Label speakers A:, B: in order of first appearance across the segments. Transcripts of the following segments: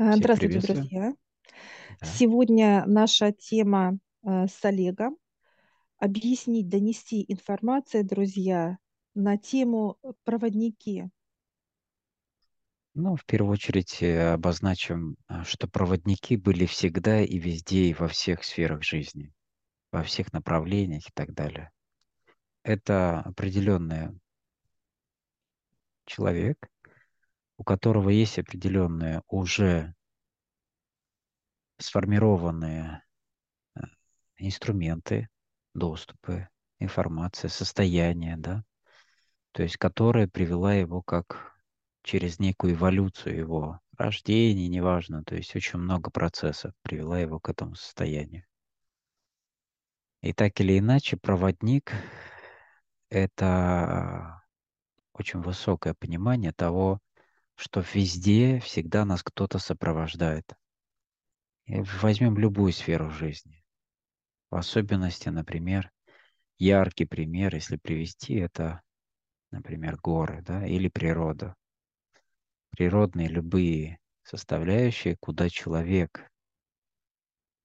A: Всех
B: Здравствуйте, друзья.
A: Да.
B: Сегодня наша тема э, с Олегом– объяснить, донести информацию, друзья, на тему э, проводники.
A: Ну, в первую очередь э, обозначим, что проводники были всегда и везде, и во всех сферах жизни, во всех направлениях и так далее. Это определенный человек, у которого есть определенные уже сформированные э, инструменты, доступы, информация, состояние, да, то есть которая привела его как через некую эволюцию его рождения, неважно, то есть очень много процессов привела его к этому состоянию. И так или иначе, проводник– это очень высокое понимание того, что везде всегда нас кто-то сопровождает. Возьмем любую сферу жизни. В особенности, например, яркий пример, если привести, это, например, горы да, или природа. Природные любые составляющие, куда человек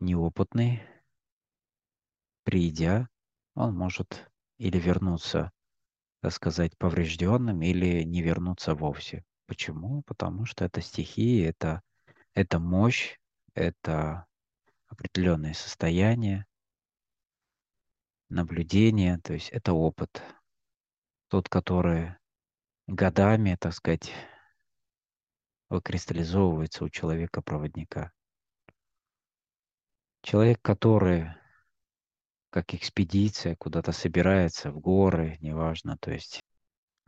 A: неопытный, придя, он может или вернуться, так сказать, поврежденным, или не вернуться вовсе. Почему? Потому что это стихии, это, это мощь, это определенное состояние, наблюдение, то есть это опыт. Тот, который годами, так сказать, выкристаллизовывается у человека-проводника. Человек, который как экспедиция куда-то собирается в горы, неважно, то есть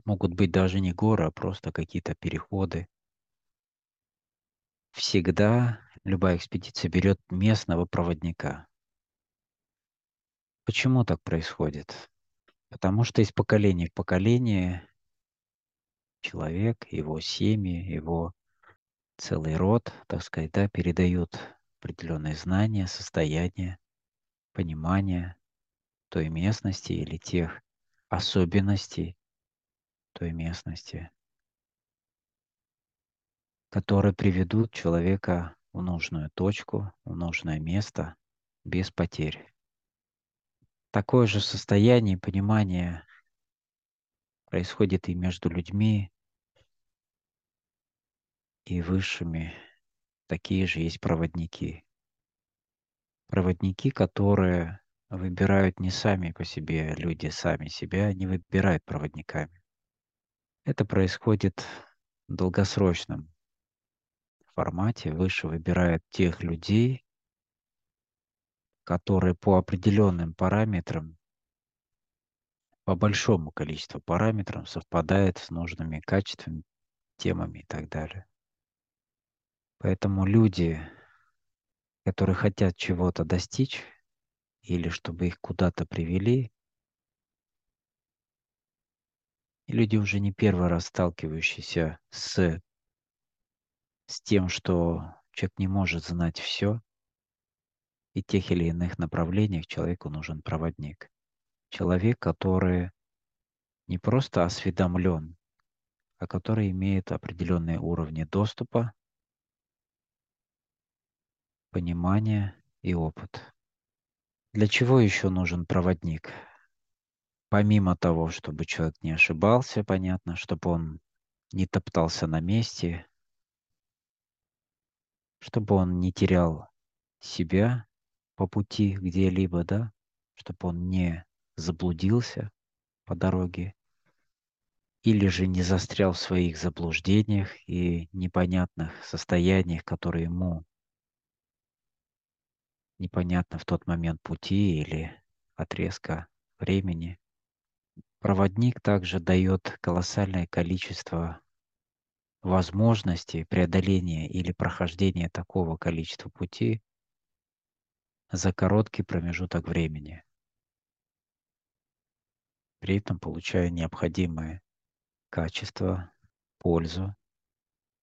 A: могут быть даже не горы, а просто какие-то переходы. Всегда любая экспедиция берет местного проводника. Почему так происходит? Потому что из поколения в поколение человек, его семьи, его целый род, так сказать, да, передают определенные знания, состояния, понимание той местности или тех особенностей той местности, которые приведут человека в нужную точку, в нужное место без потерь. Такое же состояние понимания происходит и между людьми, и высшими. Такие же есть проводники. Проводники, которые выбирают не сами по себе, люди сами себя не выбирают проводниками. Это происходит в долгосрочном формате. Выше выбирают тех людей, которые по определенным параметрам, по большому количеству параметров совпадают с нужными качествами, темами и так далее. Поэтому люди, которые хотят чего-то достичь или чтобы их куда-то привели, и люди уже не первый раз сталкивающиеся с, с тем, что человек не может знать все, и тех или иных направлениях человеку нужен проводник. Человек, который не просто осведомлен, а который имеет определенные уровни доступа, понимания и опыт. Для чего еще нужен проводник? Помимо того, чтобы человек не ошибался, понятно, чтобы он не топтался на месте, чтобы он не терял себя по пути где-либо, да, чтобы он не заблудился по дороге или же не застрял в своих заблуждениях и непонятных состояниях, которые ему непонятно в тот момент пути или отрезка времени. Проводник также дает колоссальное количество возможностей преодоления или прохождения такого количества пути за короткий промежуток времени, при этом получая необходимые качества, пользу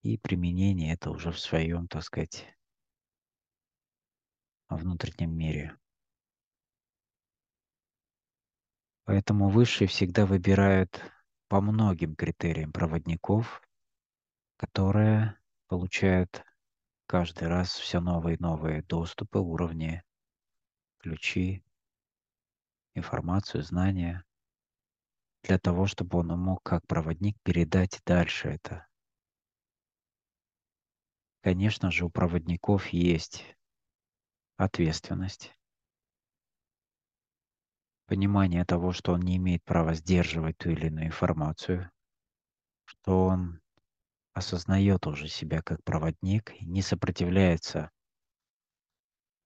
A: и применение это уже в своем, так сказать, внутреннем мире. Поэтому высшие всегда выбирают по многим критериям проводников, которые получают каждый раз все новые и новые доступы, уровни, ключи, информацию, знания, для того, чтобы он мог как проводник передать дальше это. Конечно же, у проводников есть ответственность, понимание того, что он не имеет права сдерживать ту или иную информацию, что он осознает уже себя как проводник и не сопротивляется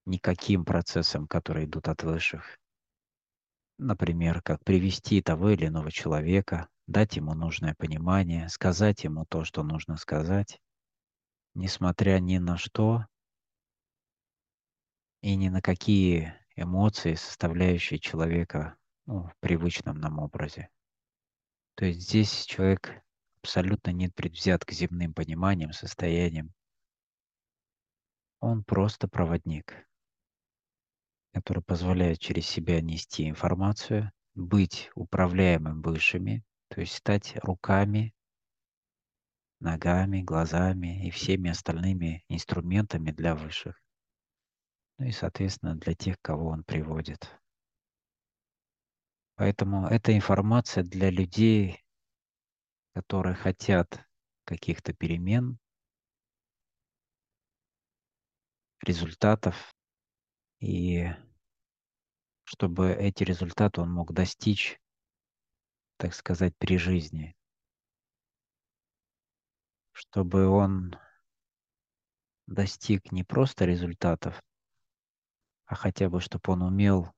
A: никаким процессам, которые идут от высших. Например, как привести того или иного человека, дать ему нужное понимание, сказать ему то, что нужно сказать, несмотря ни на что и ни на какие эмоции, составляющие человека ну, в привычном нам образе. То есть здесь человек абсолютно не предвзят к земным пониманиям, состояниям. Он просто проводник который позволяет через себя нести информацию, быть управляемым высшими, то есть стать руками, ногами, глазами и всеми остальными инструментами для высших. Ну и, соответственно, для тех, кого он приводит. Поэтому эта информация для людей, которые хотят каких-то перемен, результатов, и чтобы эти результаты он мог достичь, так сказать, при жизни. Чтобы он достиг не просто результатов, а хотя бы, чтобы он умел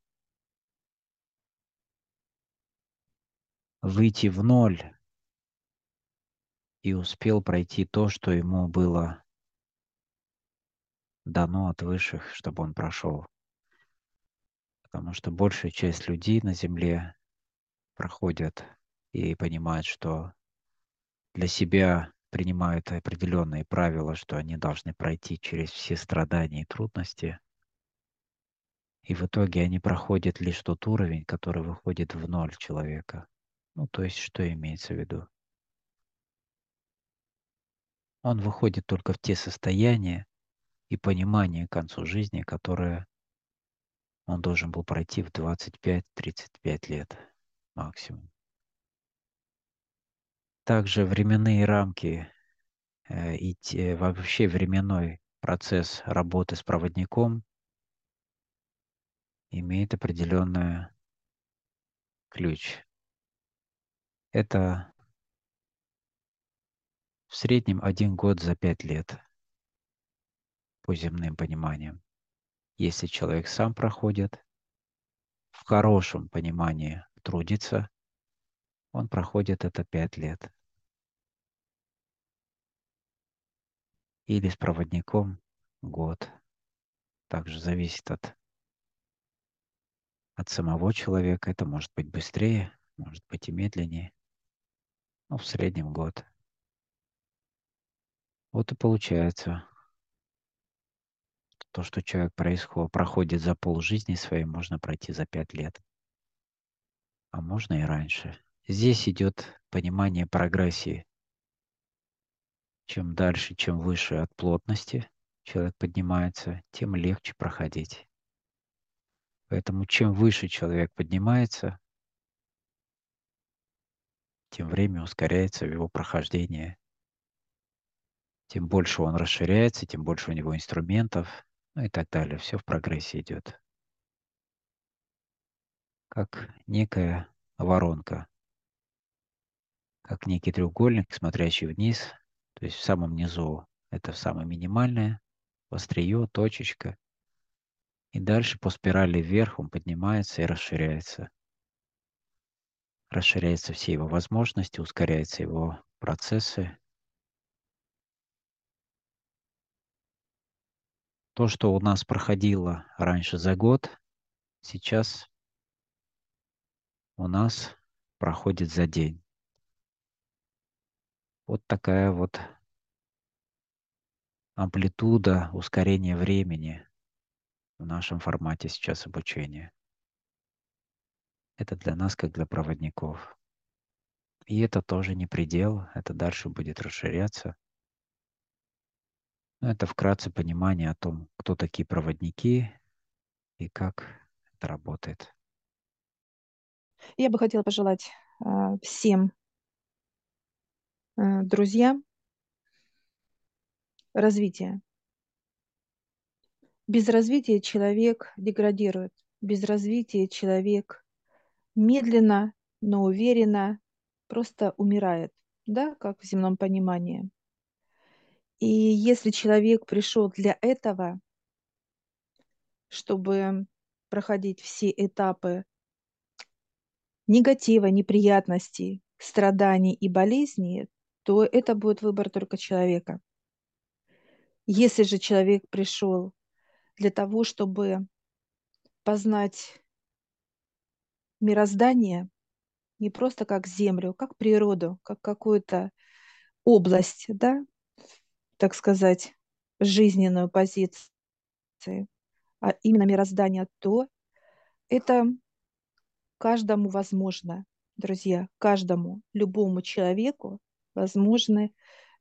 A: выйти в ноль и успел пройти то, что ему было дано от высших, чтобы он прошел потому что большая часть людей на Земле проходят и понимают, что для себя принимают определенные правила, что они должны пройти через все страдания и трудности. И в итоге они проходят лишь тот уровень, который выходит в ноль человека. Ну, то есть, что имеется в виду? Он выходит только в те состояния и понимания к концу жизни, которые он должен был пройти в 25-35 лет максимум. Также временные рамки э, и вообще временной процесс работы с проводником имеет определенный ключ. Это в среднем один год за пять лет по земным пониманиям. Если человек сам проходит, в хорошем понимании трудится, он проходит это пять лет. Или с проводником год. Также зависит от, от самого человека. Это может быть быстрее, может быть и медленнее. Но в среднем год. Вот и получается, то, что человек происходит, проходит за полжизни своей, можно пройти за пять лет. А можно и раньше. Здесь идет понимание прогрессии. Чем дальше, чем выше от плотности человек поднимается, тем легче проходить. Поэтому чем выше человек поднимается, тем время ускоряется его прохождение. Тем больше он расширяется, тем больше у него инструментов, ну и так далее. Все в прогрессе идет. Как некая воронка, как некий треугольник, смотрящий вниз, то есть в самом низу это самое минимальное, острие, точечка, и дальше по спирали вверх он поднимается и расширяется. Расширяются все его возможности, ускоряются его процессы, То, что у нас проходило раньше за год, сейчас у нас проходит за день. Вот такая вот амплитуда ускорения времени в нашем формате сейчас обучения. Это для нас, как для проводников. И это тоже не предел, это дальше будет расширяться. Ну, это вкратце понимание о том, кто такие проводники и как это работает.
B: Я бы хотела пожелать э, всем э, друзьям развития. Без развития человек деградирует. Без развития человек медленно, но уверенно просто умирает, да, как в земном понимании. И если человек пришел для этого, чтобы проходить все этапы негатива, неприятностей, страданий и болезней, то это будет выбор только человека. Если же человек пришел для того, чтобы познать мироздание не просто как землю, как природу, как какую-то область, да, так сказать, жизненную позицию, а именно мироздание, то это каждому возможно, друзья, каждому, любому человеку возможны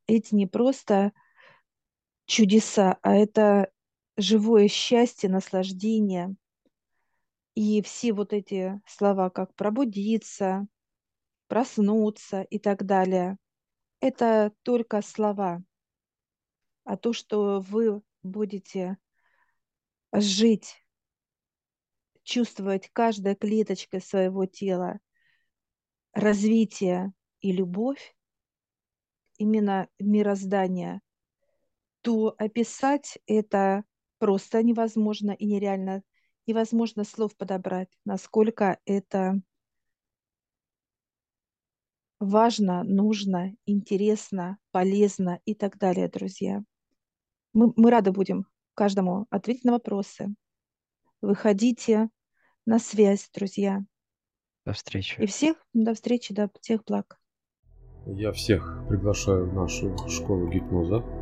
B: эти не просто чудеса, а это живое счастье, наслаждение. И все вот эти слова, как пробудиться, проснуться и так далее, это только слова. А то, что вы будете жить, чувствовать каждой клеточкой своего тела развитие и любовь, именно мироздание, то описать это просто невозможно и нереально. Невозможно слов подобрать, насколько это важно, нужно, интересно, полезно и так далее, друзья. Мы, мы рады будем каждому ответить на вопросы. Выходите на связь, друзья.
A: До встречи.
B: И всех до встречи, до всех благ.
C: Я всех приглашаю в нашу школу гипноза.